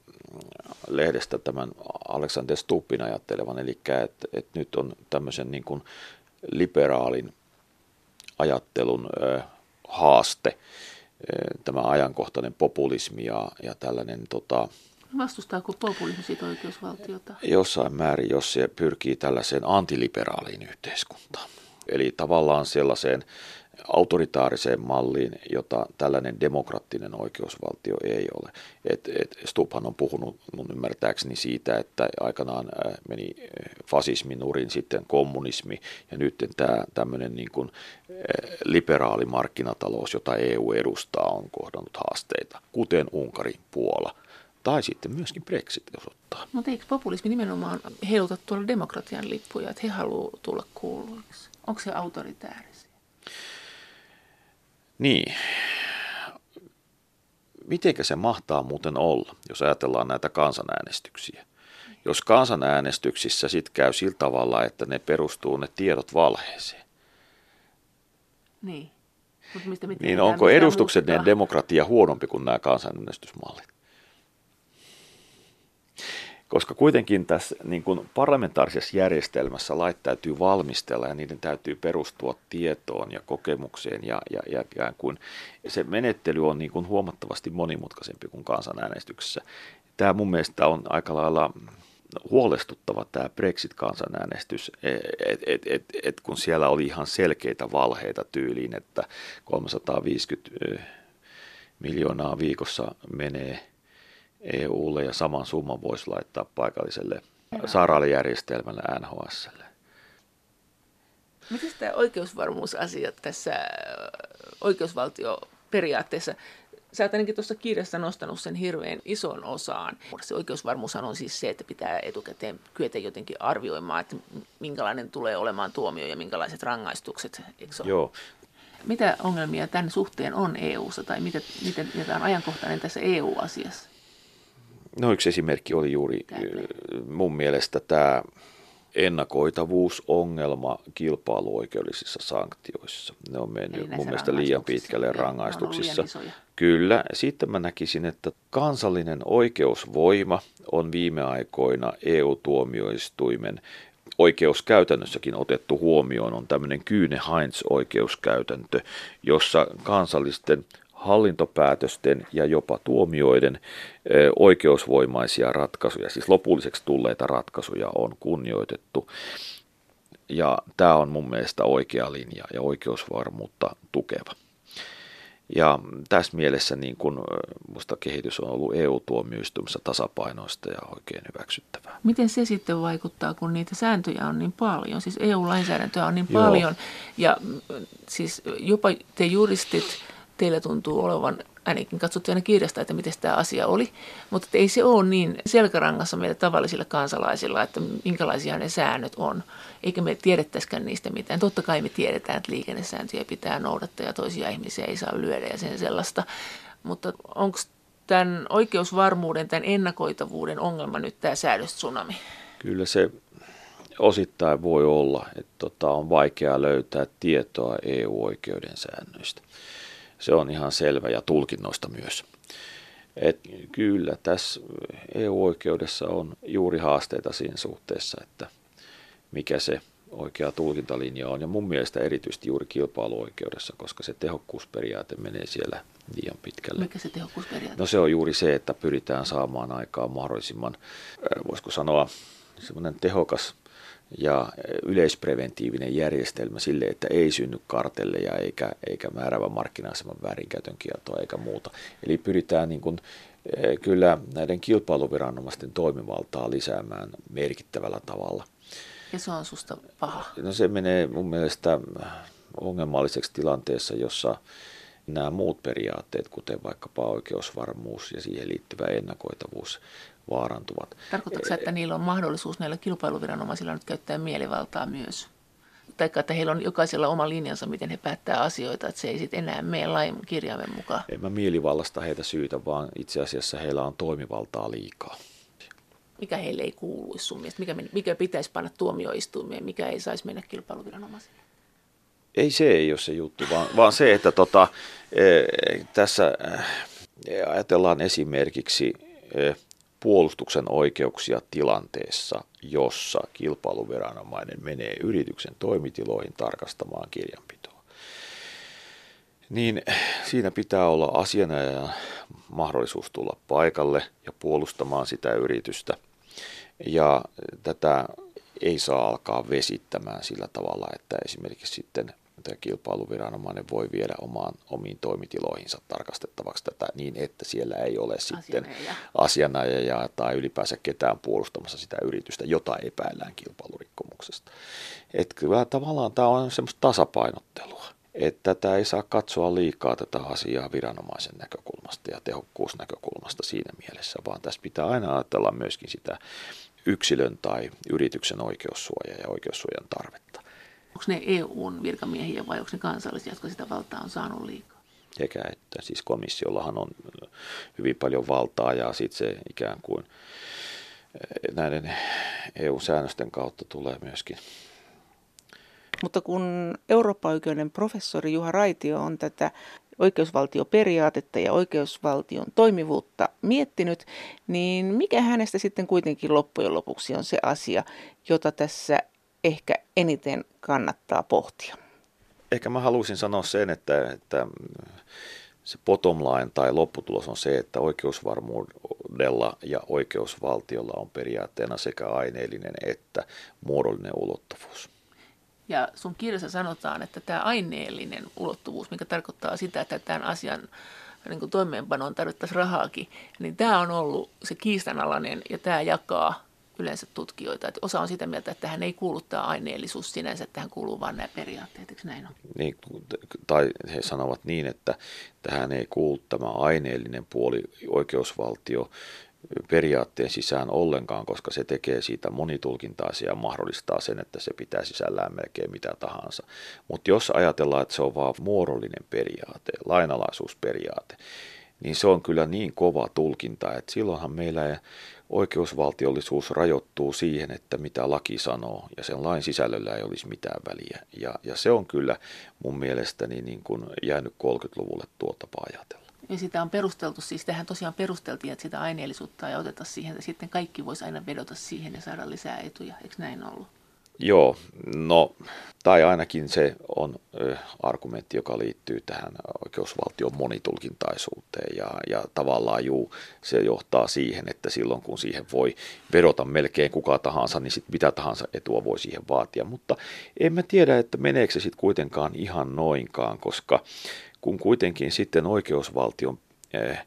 lehdestä tämän Alexander Stuppin ajattelevan, eli että, että nyt on tämmöisen niin kuin liberaalin ajattelun ö, haaste, tämä ajankohtainen populismi ja, ja tällainen tota, Vastustaako populismi siitä oikeusvaltiota? Jossain määrin, jos se pyrkii tällaiseen antiliberaaliin yhteiskuntaan. Eli tavallaan sellaiseen autoritaariseen malliin, jota tällainen demokraattinen oikeusvaltio ei ole. Et, et Stubhan on puhunut mun ymmärtääkseni siitä, että aikanaan meni fasismin nurin sitten kommunismi ja nyt tämä tämmöinen niin kuin liberaali markkinatalous, jota EU edustaa, on kohdannut haasteita, kuten Unkari, Puola – tai sitten myöskin Brexit osoittaa. Mutta eikö populismi nimenomaan heiluta tuolla demokratian lippuja, että he haluavat tulla kuuluiksi? Onko se autoritäärisiä? Niin. Mitenkä se mahtaa muuten olla, jos ajatellaan näitä kansanäänestyksiä? Jos kansanäänestyksissä sitten käy sillä tavalla, että ne perustuu ne tiedot valheeseen. Niin. Mut mistä niin onko edustuksellinen demokratia huonompi kuin nämä kansanäänestysmallit? Koska kuitenkin tässä niin kuin parlamentaarisessa järjestelmässä lait täytyy valmistella ja niiden täytyy perustua tietoon ja kokemukseen ja, ja, ja ikään kuin se menettely on niin kuin huomattavasti monimutkaisempi kuin kansanäänestyksessä. Tämä mun mielestä on aika lailla huolestuttava tämä Brexit-kansanäänestys, että et, et, et, kun siellä oli ihan selkeitä valheita tyyliin, että 350 miljoonaa viikossa menee – EUlle ja saman summan voisi laittaa paikalliselle sairaalajärjestelmälle NHSlle. Miten tämä oikeusvarmuusasiat tässä oikeusvaltioperiaatteessa, sä oot ainakin tuossa kirjassa nostanut sen hirveän ison osaan. Se oikeusvarmuushan on siis se, että pitää etukäteen kyetä jotenkin arvioimaan, että minkälainen tulee olemaan tuomio ja minkälaiset rangaistukset. Joo. Mitä ongelmia tämän suhteen on EU-ssa tai miten, miten tämä on ajankohtainen tässä EU-asiassa? No yksi esimerkki oli juuri mun mielestä tämä ennakoitavuusongelma kilpailuoikeudellisissa sanktioissa. Ne on mennyt mun mielestä liian pitkälle rangaistuksissa. Kyllä. Sitten mä näkisin, että kansallinen oikeusvoima on viime aikoina EU-tuomioistuimen oikeuskäytännössäkin otettu huomioon on tämmöinen Kyyne Heinz oikeuskäytäntö, jossa kansallisten hallintopäätösten ja jopa tuomioiden oikeusvoimaisia ratkaisuja, siis lopulliseksi tulleita ratkaisuja on kunnioitettu. Ja tämä on mun mielestä oikea linja ja oikeusvarmuutta tukeva. Ja tässä mielessä niin kun, musta kehitys on ollut EU-tuomioistuimessa tasapainoista ja oikein hyväksyttävää. Miten se sitten vaikuttaa, kun niitä sääntöjä on niin paljon? Siis EU-lainsäädäntöä on niin Joo. paljon ja siis jopa te juristit teillä tuntuu olevan, ainakin katsottu aina kirjasta, että miten tämä asia oli, mutta ei se ole niin selkärangassa meille tavallisilla kansalaisilla, että minkälaisia ne säännöt on, eikä me tiedettäisikään niistä mitään. Totta kai me tiedetään, että liikennesääntöjä pitää noudattaa ja toisia ihmisiä ei saa lyödä ja sen sellaista, mutta onko tämän oikeusvarmuuden, tämän ennakoitavuuden ongelma nyt tämä säädöstsunami? Kyllä se osittain voi olla, että tota, on vaikea löytää tietoa EU-oikeuden säännöistä. Se on ihan selvä ja tulkinnoista myös. Et kyllä tässä EU-oikeudessa on juuri haasteita siinä suhteessa, että mikä se oikea tulkintalinja on. Ja mun mielestä erityisesti juuri kilpailuoikeudessa, koska se tehokkuusperiaate menee siellä liian pitkälle. Mikä se tehokkuusperiaate? No se on juuri se, että pyritään saamaan aikaan mahdollisimman, voisiko sanoa, semmoinen tehokas ja yleispreventiivinen järjestelmä sille, että ei synny kartelleja eikä, eikä määrävä markkina-aseman väärinkäytön kieltoa eikä muuta. Eli pyritään niin kuin, eh, kyllä näiden kilpailuviranomaisten toimivaltaa lisäämään merkittävällä tavalla. Ja se on susta paha? No se menee mun mielestä ongelmalliseksi tilanteessa, jossa nämä muut periaatteet, kuten vaikkapa oikeusvarmuus ja siihen liittyvä ennakoitavuus, vaarantuvat. Tarkoitatko että niillä on mahdollisuus näillä kilpailuviranomaisilla nyt käyttää mielivaltaa myös? tai että heillä on jokaisella oma linjansa, miten he päättää asioita, että se ei sitten enää mene lain kirjaimen mukaan. En mä mielivallasta heitä syytä, vaan itse asiassa heillä on toimivaltaa liikaa. Mikä heille ei kuuluisi sun mielestä? Mikä, mikä pitäisi panna tuomioistuimeen, mikä ei saisi mennä kilpailuviranomaisille? Ei se ei ole se juttu, vaan, vaan se, että tota, e, tässä e, ajatellaan esimerkiksi e, puolustuksen oikeuksia tilanteessa, jossa kilpailuviranomainen menee yrityksen toimitiloihin tarkastamaan kirjanpitoa. Niin siinä pitää olla asianajajan mahdollisuus tulla paikalle ja puolustamaan sitä yritystä. Ja tätä ei saa alkaa vesittämään sillä tavalla, että esimerkiksi sitten tämä kilpailuviranomainen voi viedä omaan, omiin toimitiloihinsa tarkastettavaksi tätä niin, että siellä ei ole sitten asianajaja tai ylipäänsä ketään puolustamassa sitä yritystä, jota epäillään kilpailurikkomuksesta. Että kyllä tavallaan tämä on semmoista tasapainottelua, että tätä ei saa katsoa liikaa tätä asiaa viranomaisen näkökulmasta ja tehokkuusnäkökulmasta siinä mielessä, vaan tässä pitää aina ajatella myöskin sitä yksilön tai yrityksen oikeussuojaa ja oikeussuojan tarvetta onko ne EUn virkamiehiä vai onko ne kansallisia, jotka sitä valtaa on saanut liikaa? Sekä että siis komissiollahan on hyvin paljon valtaa ja sitten se ikään kuin eh, näiden EU-säännösten kautta tulee myöskin. Mutta kun Eurooppa-oikeuden professori Juha Raitio on tätä oikeusvaltioperiaatetta ja oikeusvaltion toimivuutta miettinyt, niin mikä hänestä sitten kuitenkin loppujen lopuksi on se asia, jota tässä ehkä eniten kannattaa pohtia? Ehkä mä haluaisin sanoa sen, että, että se bottom line tai lopputulos on se, että oikeusvarmuudella ja oikeusvaltiolla on periaatteena sekä aineellinen että muodollinen ulottuvuus. Ja sun kirjassa sanotaan, että tämä aineellinen ulottuvuus, mikä tarkoittaa sitä, että tämän asian niin kuin toimeenpanoon tarvittaisiin rahaakin, niin tämä on ollut se kiistanalainen ja tämä jakaa yleensä tutkijoita. Että osa on sitä mieltä, että tähän ei kuulu tämä aineellisuus sinänsä, että tähän kuuluu vain nämä periaatteet, eikö näin ole? Niin, tai he sanovat niin, että tähän ei kuulu tämä aineellinen puoli oikeusvaltio periaatteen sisään ollenkaan, koska se tekee siitä monitulkintaisia ja mahdollistaa sen, että se pitää sisällään melkein mitä tahansa. Mutta jos ajatellaan, että se on vain muodollinen periaate, lainalaisuusperiaate, niin se on kyllä niin kova tulkinta, että silloinhan meillä oikeusvaltiollisuus rajoittuu siihen, että mitä laki sanoo, ja sen lain sisällöllä ei olisi mitään väliä. Ja, ja se on kyllä mun mielestäni niin kuin jäänyt 30-luvulle tuota tapaa ajatella. Ja sitä on perusteltu, siis tähän tosiaan perusteltiin, että sitä aineellisuutta ei oteta siihen, että sitten kaikki voisi aina vedota siihen ja saada lisää etuja. Eikö näin ollut? Joo, no, tai ainakin se on ö, argumentti, joka liittyy tähän oikeusvaltion monitulkintaisuuteen ja, ja tavallaan juu, se johtaa siihen, että silloin kun siihen voi vedota melkein kuka tahansa, niin sitten mitä tahansa etua voi siihen vaatia, mutta en mä tiedä, että meneekö se sitten kuitenkaan ihan noinkaan, koska kun kuitenkin sitten oikeusvaltion eh,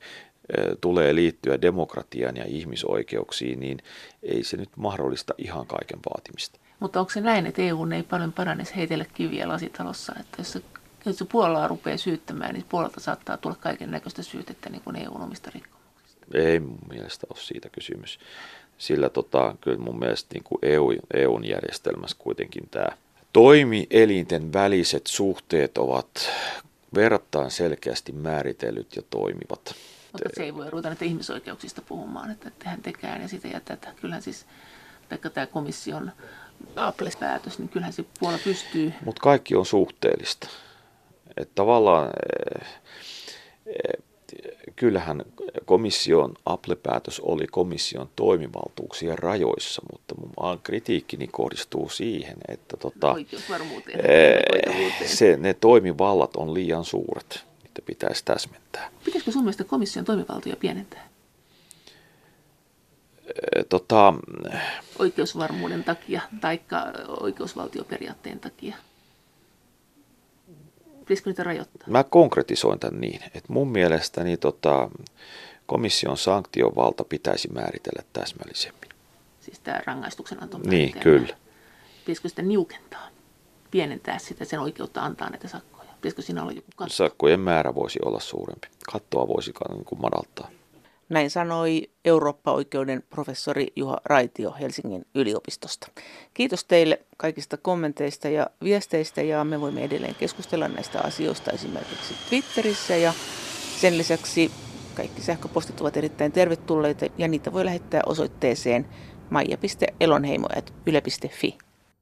tulee liittyä demokratiaan ja ihmisoikeuksiin, niin ei se nyt mahdollista ihan kaiken vaatimista. Mutta onko se näin, että EU ei paljon paranisi heitellä kiviä lasitalossa, että jos se, jos se Puolaa rupeaa syyttämään, niin Puolalta saattaa tulla kaiken näköistä syytettä niin kuin EUn omista rikkomuksista? Ei mun mielestä ole siitä kysymys. Sillä tota, kyllä mun mielestä niin kuin EU, EUn järjestelmässä kuitenkin tämä toimielinten väliset suhteet ovat verrattain selkeästi määritellyt ja toimivat. Mutta se ei voi ruveta näitä ihmisoikeuksista puhumaan, että tehän tekään ja sitä ja tätä. Kyllähän siis, vaikka tämä komission Apple-päätös, niin kyllähän se puola pystyy. Mutta kaikki on suhteellista. Että tavallaan eh, eh, kyllähän komission Apple-päätös oli komission toimivaltuuksien rajoissa, mutta mun kritiikkini kohdistuu siihen, että tota, eh, se, ne toimivallat on liian suuret, niitä pitäisi täsmentää. Pitäisikö sun mielestä komission toimivaltoja pienentää? Tota, oikeusvarmuuden takia tai oikeusvaltioperiaatteen takia? Pitäisikö niitä rajoittaa? Mä konkretisoin tämän niin, että mun mielestäni tota, komission sanktiovalta pitäisi määritellä täsmällisemmin. Siis tämä rangaistuksen anto Niin, kyllä. Pitäisikö sitä niukentaa, pienentää sitä sen oikeutta antaa näitä sakkoja? Pitäisikö siinä olla joku katto? Sakkojen määrä voisi olla suurempi. Kattoa voisi niin kuin madaltaa. Näin sanoi Eurooppa-oikeuden professori Juha Raitio Helsingin yliopistosta. Kiitos teille kaikista kommenteista ja viesteistä ja me voimme edelleen keskustella näistä asioista esimerkiksi Twitterissä ja sen lisäksi kaikki sähköpostit ovat erittäin tervetulleita ja niitä voi lähettää osoitteeseen maija.elonheimo.yle.fi.